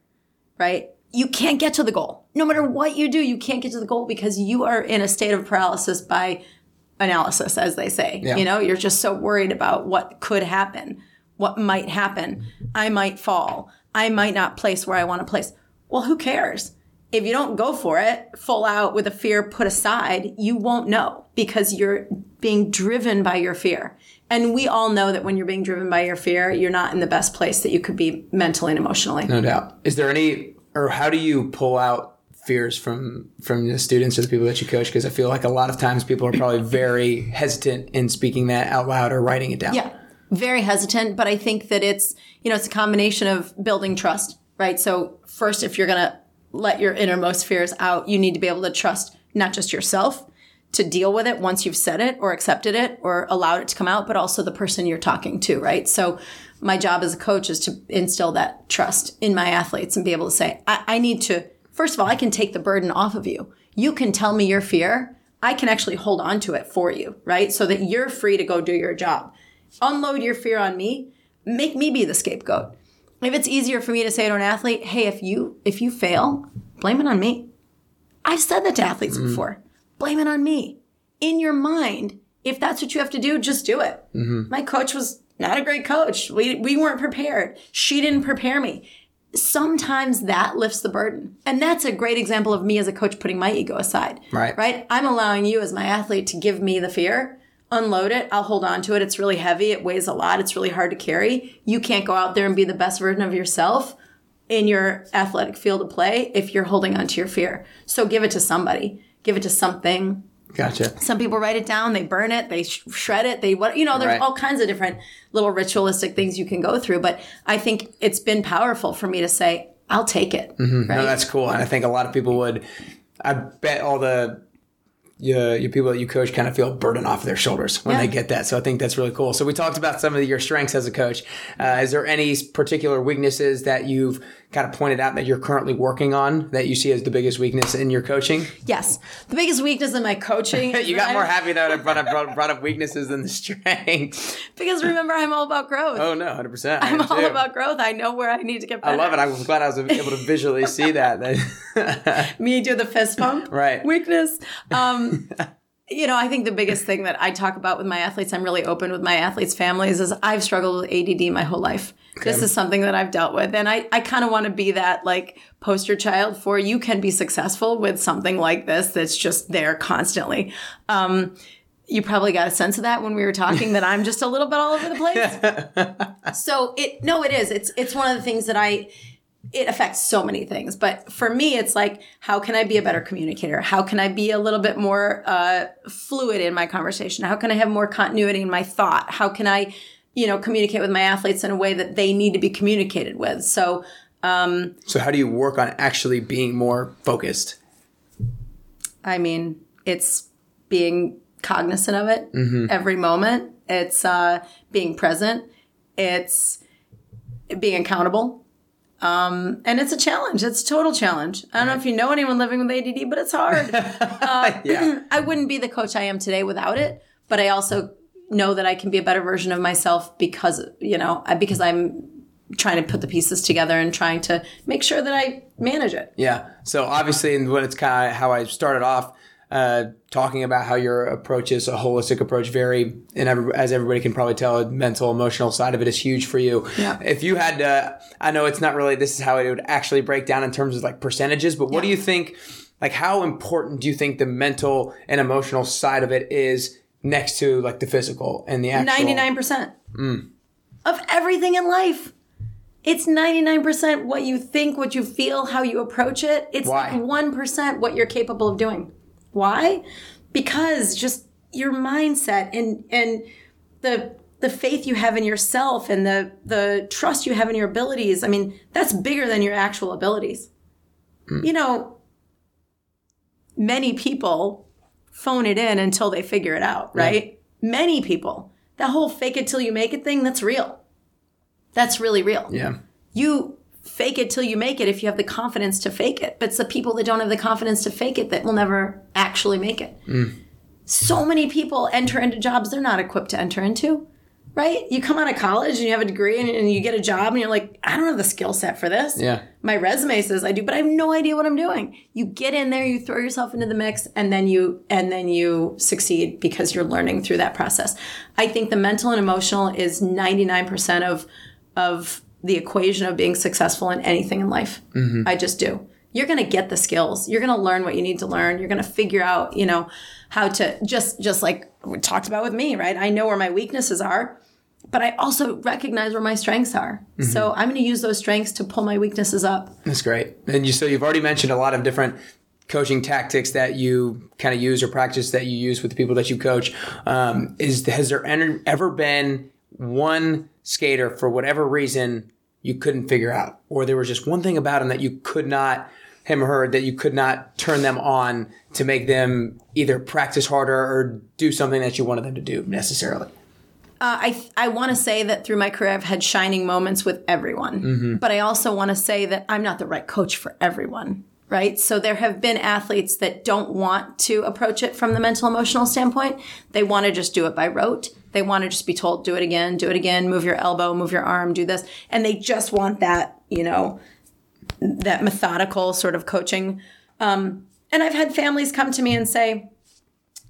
right? You can't get to the goal. No matter what you do, you can't get to the goal because you are in a state of paralysis by analysis, as they say. Yeah. You know, you're just so worried about what could happen, what might happen. I might fall. I might not place where I want to place. Well, who cares? If you don't go for it full out with a fear put aside, you won't know because you're being driven by your fear. And we all know that when you're being driven by your fear, you're not in the best place that you could be mentally and emotionally. No doubt. Is there any, or how do you pull out fears from from the students or the people that you coach? Because I feel like a lot of times people are probably very hesitant in speaking that out loud or writing it down. Yeah. Very hesitant, but I think that it's, you know, it's a combination of building trust, right? So first, if you're going to let your innermost fears out, you need to be able to trust not just yourself to deal with it once you've said it or accepted it or allowed it to come out, but also the person you're talking to, right? So my job as a coach is to instill that trust in my athletes and be able to say, I, I need to, first of all, I can take the burden off of you. You can tell me your fear. I can actually hold on to it for you, right? So that you're free to go do your job unload your fear on me make me be the scapegoat. If it's easier for me to say to an athlete hey if you if you fail blame it on me. I've said that to athletes mm-hmm. before. Blame it on me. In your mind if that's what you have to do just do it. Mm-hmm. My coach was not a great coach. We, we weren't prepared. She didn't prepare me. Sometimes that lifts the burden. And that's a great example of me as a coach putting my ego aside. Right. right? I'm allowing you as my athlete to give me the fear unload it. I'll hold on to it. It's really heavy. It weighs a lot. It's really hard to carry. You can't go out there and be the best version of yourself in your athletic field of play if you're holding on to your fear. So give it to somebody. Give it to something. Gotcha. Some people write it down, they burn it, they sh- shred it, they what you know, there's Right. all kinds of different little ritualistic things you can go through, but I think it's been powerful for me to say, I'll take it. Mm-hmm. Right? No, that's cool. And I think a lot of people would, I bet all the, your, your people that you coach kind of feel a burden off their shoulders when Yeah. they get that. So I think that's really cool. So we talked about some of your strengths as a coach. Uh, is there any particular weaknesses that you've kind of pointed out that you're currently working on that you see as the biggest weakness in your coaching? Yes. The biggest weakness in my coaching *laughs* you got more happy that I brought up, brought, brought up weaknesses than the strengths. *laughs* because remember I'm all about growth. Oh no, 100%. I I'm all too. about growth. I know where I need to get I love it. I was glad I was able to visually see that. *laughs* That- me do the fist pump. Right. Weakness. Um, you know, I think the biggest thing that I talk about with my athletes, I'm really open with my athletes' families, is I've struggled with ADD my whole life. This is something that I've dealt with. And I, I kind of want to be that like poster child for you can be successful with something like this that's just there constantly. Um, you probably got a sense of that when we were talking that I'm just a little bit all over the place. *laughs* so it no, it is. It's it's one of the things that I it affects so many things. But for me, it's like, how can I be a better communicator? How can I be a little bit more uh, fluid in my conversation? How can I have more continuity in my thought? How can I, you know, communicate with my athletes in a way that they need to be communicated with? So, um, so how do you work on actually being more focused? I mean, it's being cognizant of it every moment. It's uh, being present. It's being accountable. Um, and it's a challenge. It's a total challenge. I don't know if you know anyone living with ADD, but it's hard. *laughs* Yeah. *clears throat* I wouldn't be the coach I am today without it, but I also know that I can be a better version of myself because, you know, because I'm trying to put the pieces together and trying to make sure that I manage it. Yeah. So obviously, and what it's kind of how I started off uh, talking about how your approach is a holistic approach. Very, and every, as everybody can probably tell, the mental, emotional side of it is huge for you. Yeah. If you had to, I know it's not really. This is how it would actually break down in terms of like percentages. But what do you think? Like, how important do you think the mental and emotional side of it is next to like the physical and the actual? 99% of everything in life. It's 99% what you think, what you feel, how you approach it. It's Why? like 1% what you're capable of doing. Why? Because just your mindset and and the the faith you have in yourself and the the trust you have in your abilities. I mean, that's bigger than your actual abilities. Hmm. You know, many people phone it in until they figure it out, right? Many people. That whole fake it till you make it thing, that's real. That's really real. Yeah. You fake it till you make it if you have the confidence to fake it. But it's the people that don't have the confidence to fake it that will never actually make it. Mm. So many people enter into jobs they're not equipped to enter into, right? You come out of college and you have a degree and, and you get a job and you're like, I don't have the skill set for this. Yeah. My resume says I do, but I have no idea what I'm doing. You get in there, you throw yourself into the mix, and then you and then you succeed because you're learning through that process. I think the mental and emotional is 99% of of the equation of being successful in anything in life. I just do. You're going to get the skills. You're going to learn what you need to learn. You're going to figure out, you know, how to just just like we talked about with me, right? I know where my weaknesses are but I also recognize where my strengths are. So I'm going to use those strengths to pull my weaknesses up. That's great. And you so you've already mentioned a lot of different coaching tactics that you kind of use or practice that you use with the people that you coach. Um, is has there ever been one skater for whatever reason you couldn't figure out, or there was just one thing about him that you could not him or her that you could not turn them on to make them either practice harder or do something that you wanted them to do necessarily? Uh, I I want to say that through my career I've had shining moments with everyone, but I also want to say that I'm not the right coach for everyone. Right. So there have been athletes that don't want to approach it from the mental emotional standpoint. They want to just do it by rote. They want to just be told, do it again, do it again, move your elbow, move your arm, do this. And they just want that, you know, that methodical sort of coaching. Um, and I've had families come to me and say,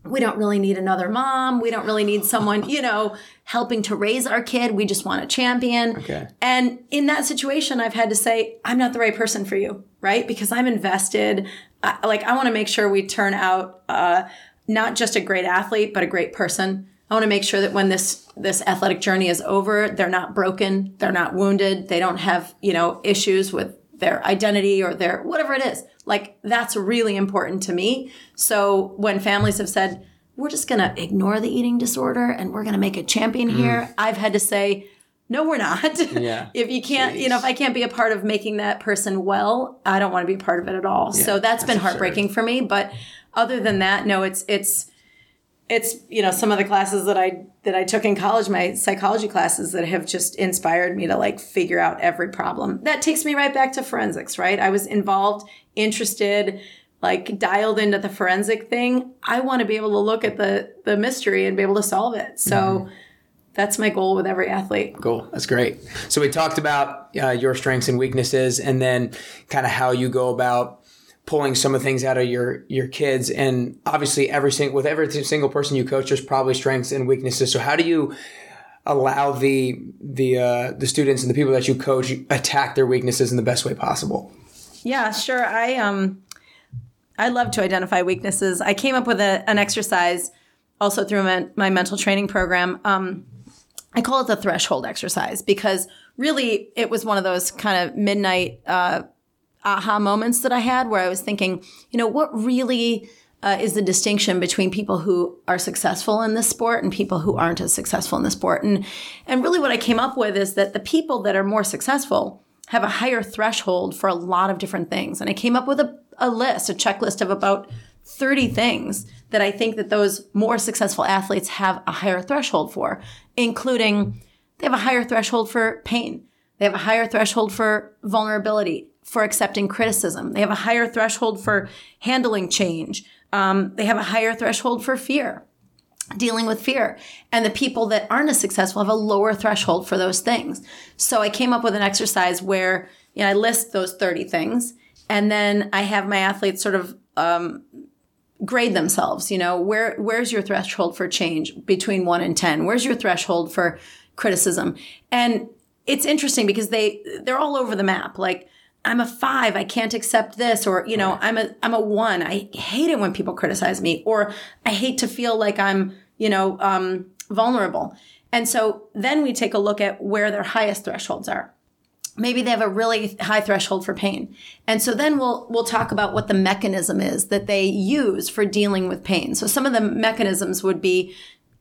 we don't really need another mom. We don't really need someone, you know, helping to raise our kid. We just want a champion. Okay. And in that situation, I've had to say, I'm not the right person for you, right? Because I'm invested. I, like, I want to make sure we turn out uh, not just a great athlete, but a great person. I want to make sure that when this this athletic journey is over, they're not broken, they're not wounded, they don't have, you know, issues with their identity or their whatever it is. Like that's really important to me. So when families have said, we're just going to ignore the eating disorder and we're going to make a champion here, I've had to say, no, we're not. *laughs* Yeah. if you can't, you know, if I can't be a part of making that person well, I don't want to be part of it at all. so that's been heartbreaking for me. But other than that, no, it's it's it's you know some of the classes that I that I took in college, my psychology classes that have just inspired me to like figure out every problem. That takes me right back to forensics, right? I was involved, interested, like dialed into the forensic thing. I want to be able to look at the the mystery and be able to solve it. So that's my goal with every athlete. Cool. That's great. So we talked about uh, your strengths and weaknesses, and then kind of how you go about pulling some of the things out of your your kids. And obviously, every single with every single person you coach, there's probably strengths and weaknesses. So how do you allow the the uh, the students and the people that you coach attack their weaknesses in the best way possible? Yeah, sure. I um I love to identify weaknesses. I came up with a, an exercise also through my, my mental training program. Um, I call it the threshold exercise because really it was one of those kind of midnight uh, aha moments that I had where I was thinking, you know, what really uh, is the distinction between people who are successful in this sport and people who aren't as successful in the sport? And and really, what I came up with is that the people that are more successful have a higher threshold for a lot of different things. And I came up with a, a list, a checklist of about 30 things that I think that those more successful athletes have a higher threshold for, including they have a higher threshold for pain. They have a higher threshold for vulnerability, for accepting criticism. They have a higher threshold for handling change. Um, they have a higher threshold for fear, dealing with fear. And the people that aren't as successful have a lower threshold for those things. So I came up with an exercise where you know, I list those 30 things and then I have my athletes sort of um, grade themselves. You know, where where's your threshold for change between one and ten? Where's your threshold for criticism? And it's interesting because they they're all over the map. Like I'm a five, I can't accept this, or you know, I'm a I'm a one. I hate it when people criticize me, or I hate to feel like I'm you know um, vulnerable. And so then we take a look at where their highest thresholds are maybe they have a really high threshold for pain. And so then we'll we'll talk about what the mechanism is that they use for dealing with pain. So some of the mechanisms would be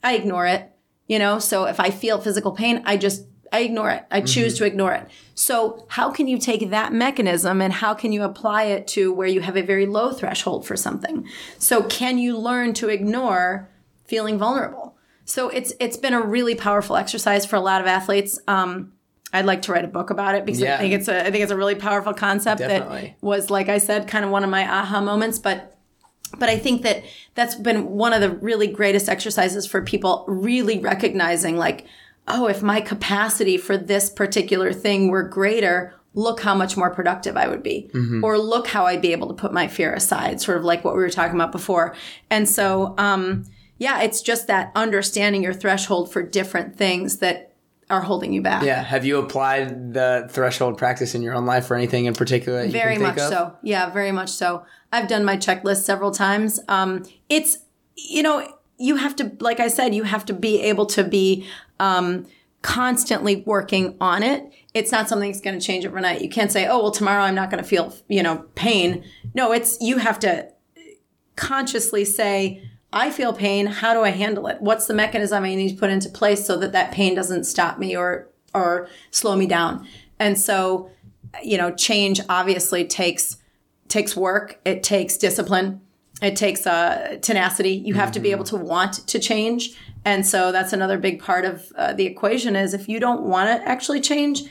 I ignore it, you know, so if I feel physical pain, I just I ignore it. I choose to ignore it. So how can you take that mechanism and how can you apply it to where you have a very low threshold for something? So can you learn to ignore feeling vulnerable? So it's it's been a really powerful exercise for a lot of athletes. Um, I'd like to write a book about it because Yeah. I think it's a I think it's a really powerful concept Definitely. that was like I said kind of one of my aha moments but but I think that that's been one of the really greatest exercises for people really recognizing like oh if my capacity for this particular thing were greater look how much more productive I would be or look how I'd be able to put my fear aside sort of like what we were talking about before and so um yeah it's just that understanding your threshold for different things that are holding you back Yeah. Have you applied the threshold practice in your own life or anything in particular? Very much of? so yeah very much so i've done my checklist several times um, it's you know you have to like i said you have to be able to be um, constantly working on it. It's not something that's going to change overnight. You can't say oh well tomorrow i'm not going to feel you know pain. No it's you have to consciously say i feel pain. How do i handle it? What's the mechanism i need to put into place so that that pain doesn't stop me or or slow me down? And so you know change obviously takes takes work. It takes discipline it takes uh, tenacity you have to be able to want to change and so that's another big part of uh, the equation is if you don't want to actually change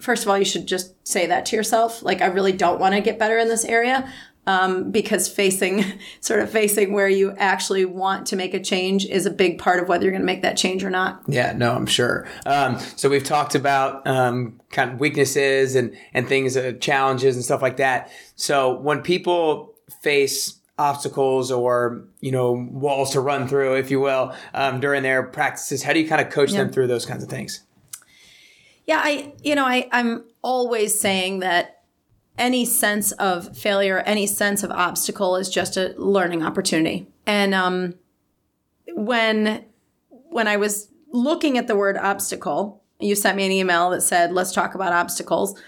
first of all you should just say that to yourself like i really don't want to get better in this area um, because facing *laughs* sort of facing where you actually want to make a change is a big part of whether you're going to make that change or not Yeah, no, I'm sure. Um, so we've talked about um, kind of weaknesses and and things, uh, challenges and stuff like that. So when people face obstacles or you know walls to run through, if you will, um, during their practices, how do you kind of coach them through those kinds of things? Yeah, I you know, I I'm always saying that any sense of failure, any sense of obstacle is just a learning opportunity. And um when when I was looking at the word obstacle, you sent me an email that said, let's talk about obstacles.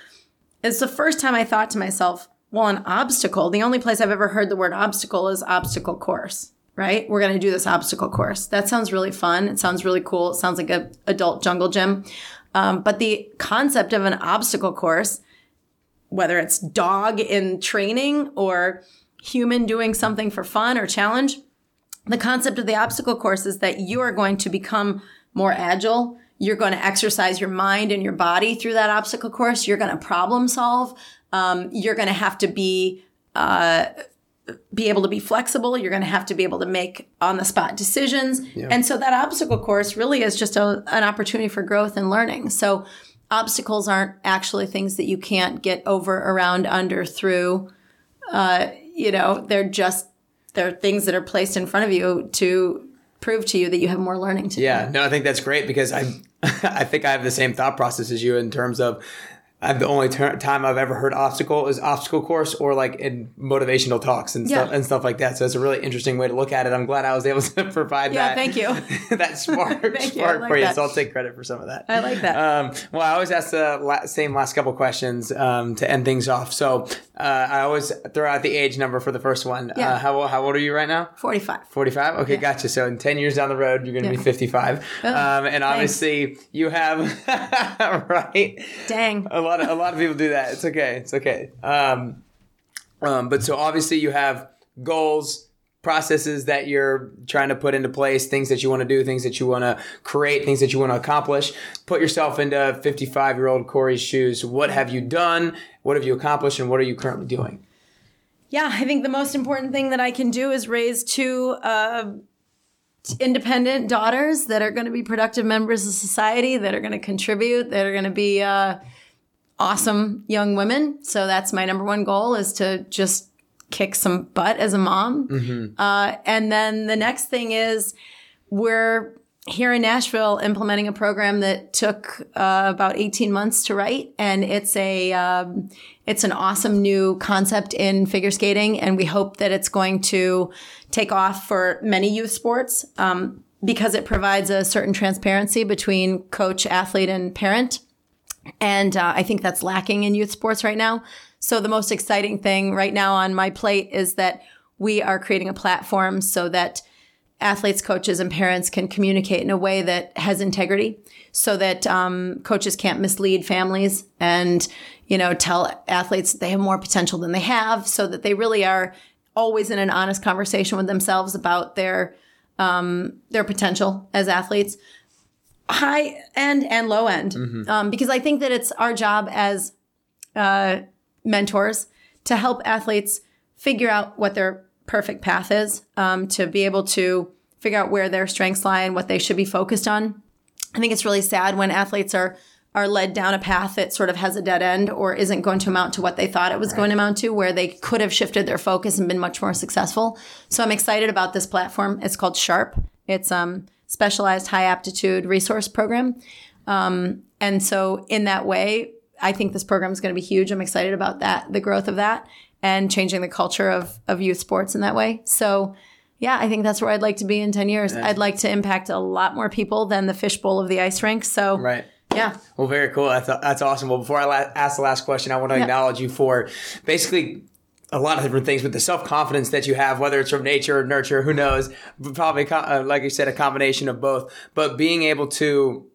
It's the first time I thought to myself, well, an obstacle, the only place I've ever heard the word obstacle is obstacle course, right? We're going to do this obstacle course. That sounds really fun. It sounds really cool. It sounds like a adult jungle gym. Um, but the concept of an obstacle course, whether it's dog in training or human doing something for fun or challenge, the concept of the obstacle course is that you are going to become more agile. You're going to exercise your mind and your body through that obstacle course. You're going to problem solve. Um, you're going to have to be uh, be able to be flexible. You're going to have to be able to make on the spot decisions. Yeah. And so that obstacle course really is just a, an opportunity for growth and learning. So obstacles aren't actually things that you can't get over, around, under, through. Uh, you know, they're just they're things that are placed in front of you to prove to you that you have more learning to yeah, do. Yeah, no, I think that's great because I *laughs* I think I have the same thought process as you in terms of I've, the only ter- time I've ever heard obstacle is obstacle course or like in motivational talks and yeah. stuff and stuff like that. So it's a really interesting way to look at it. I'm glad I was able *laughs* to provide that. yeah, that. thank you. *laughs* that *laughs* spark, thank spark you. Like for you. That. So I'll take credit for some of that. I like that. Um, well, I always ask the la- same last couple questions um, to end things off. So uh, I always throw out the age number for the first one. Yeah. Uh, how, how old are you right now? 45. 45? Okay, yeah. gotcha. So in 10 years down the road, you're going to yeah. be 55. Oh, um, and obviously thanks. you have, *laughs* right? Dang. A lot of, a lot of people do that. It's okay. It's okay. Um, um, but so obviously you have goals, processes that you're trying to put into place, things that you want to do, things that you want to create, things that you want to accomplish. Put yourself into 55 year old Kori's shoes. What have you done? What have you accomplished? And what are you currently doing? Yeah, I think the most important thing that I can do is raise two uh, independent daughters that are going to be productive members of society, that are going to contribute, that are going to be. Uh, awesome young women. So that's my number one goal is to just kick some butt as a mom. Mm-hmm. Uh, and then the next thing is we're here in Nashville implementing a program that took uh, about 18 months to write. And it's a, um, it's an awesome new concept in figure skating. And we hope that it's going to take off for many youth sports. Um, because it provides a certain transparency between coach, athlete, and parent. And uh, I think that's lacking in youth sports right now. So the most exciting thing right now on my plate is that we are creating a platform so that athletes, coaches, and parents can communicate in a way that has integrity so that um, coaches can't mislead families and, you know, tell athletes they have more potential than they have so that they really are always in an honest conversation with themselves about their um, their potential as athletes high end and low end mm-hmm. um, because I think that it's our job as uh, mentors to help athletes figure out what their perfect path is, um, to be able to figure out where their strengths lie and what they should be focused on. I think it's really sad when athletes are are led down a path that sort of has a dead end or isn't going to amount to what they thought it was right. going to amount to, where they could have shifted their focus and been much more successful. So I'm excited about this platform. It's called Sharp. It's um specialized high aptitude resource program. Um, and so in that way, I think this program is going to be huge. I'm excited about that, the growth of that and changing the culture of, of youth sports in that way. So yeah, I think that's where I'd like to be in 10 years. I'd like to impact a lot more people than the fishbowl of the ice rink. So right. Yeah. Well, very cool. That's, that's awesome. Well, before I la- ask the last question, I want to yeah. acknowledge you for basically a lot of different things, but the self confidence that you have, whether it's from nature or nurture, who knows? Probably, uh, like you said, a combination of both. But being able to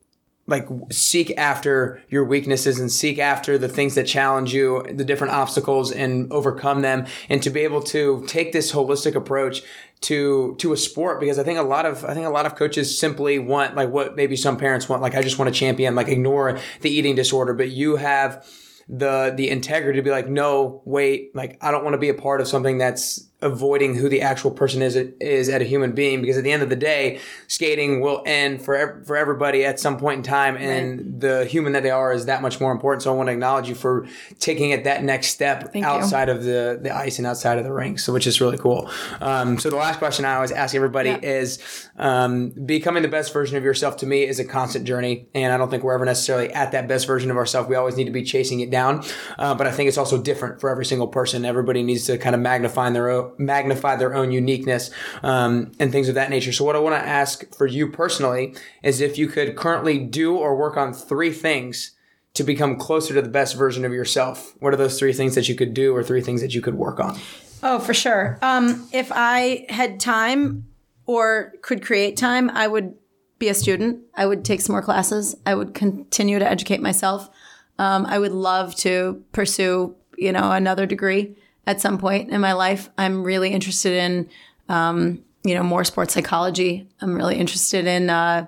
like seek after your weaknesses and seek after the things that challenge you, the different obstacles and overcome them and to be able to take this holistic approach to to a sport because I think a lot of I think a lot of coaches simply want like what maybe some parents want like I just want to champion like ignore the eating disorder. But you have the the integrity to be like, no, wait, like I don't want to be a part of something that's avoiding who the actual person is is at a human being because at the end of the day, skating will end for for everybody at some point in time, and right. the human that they are is that much more important. So I want to acknowledge you for taking it that next step Thank outside you. of the the ice and outside of the ring, so which is really cool. Um, so the last question I always ask everybody yeah. is um, becoming the best version of yourself. To me, is a constant journey, and I don't think we're ever necessarily at that best version of ourselves. We always need to be chasing it down, uh, but I think it's also different for every single person. Everybody needs to kind of magnify their own magnify their own uniqueness um, and things of that nature. So, what I want to ask for you personally is if you could currently do or work on three things to become closer to the best version of yourself. What are those three things that you could do or three things that you could work on? Oh, for sure. Um, if I had time or could create time, I would be a student. I would take some more classes. I would continue to educate myself. Um, I would love to pursue, you know, another degree at some point in my life. I'm really interested in, um, you know, more sports psychology. I'm really interested in uh,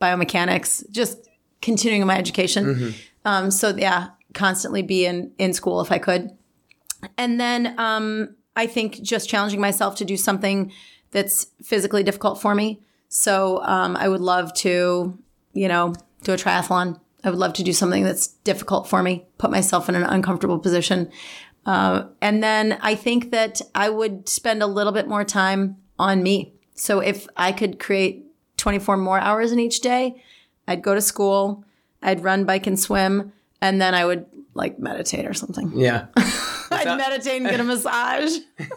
biomechanics, just continuing my education. Mm-hmm. Um, so yeah, constantly be in in school if I could. And then um, I think just challenging myself to do something that's physically difficult for me. So um, I would love to, you know, do a triathlon. I would love to do something that's difficult for me, put myself in an uncomfortable position. Uh, and then I think that I would spend a little bit more time on me. So if I could create 24 more hours in each day, I'd go to school, I'd run, bike, and swim, and then I would like meditate or something. Yeah. *laughs* I'd meditate and get a massage. *laughs*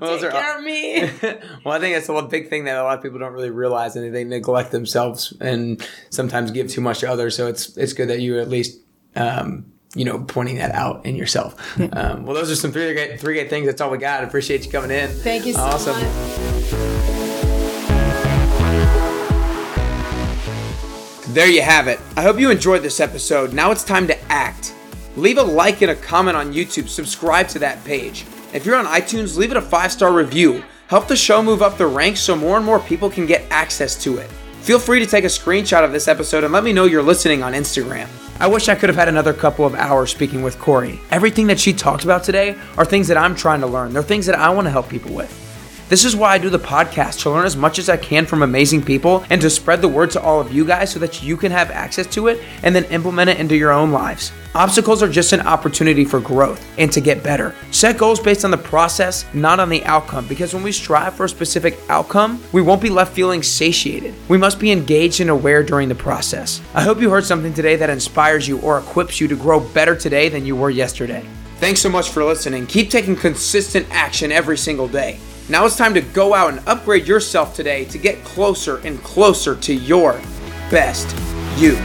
well, Take are, care of me. *laughs* well, I think that's a big thing that a lot of people don't really realize, and they neglect themselves and sometimes give too much to others. So it's it's good that you at least. Um, you know, pointing that out in yourself. Um, well, those are some three great, three great things. That's all we got. I appreciate you coming in. Thank you so awesome. much. There you have it. I hope you enjoyed this episode. Now it's time to act. Leave a like and a comment on YouTube. Subscribe to that page. If you're on iTunes, leave it a five star review. Help the show move up the ranks so more and more people can get access to it. Feel free to take a screenshot of this episode and let me know you're listening on Instagram. I wish I could have had another couple of hours speaking with Kori. Everything that she talked about today are things that I'm trying to learn. They're things that I want to help people with. This is why I do the podcast to learn as much as I can from amazing people and to spread the word to all of you guys so that you can have access to it and then implement it into your own lives. Obstacles are just an opportunity for growth and to get better. Set goals based on the process, not on the outcome, because when we strive for a specific outcome, we won't be left feeling satiated. We must be engaged and aware during the process. I hope you heard something today that inspires you or equips you to grow better today than you were yesterday. Thanks so much for listening. Keep taking consistent action every single day. Now it's time to go out and upgrade yourself today to get closer and closer to your best you.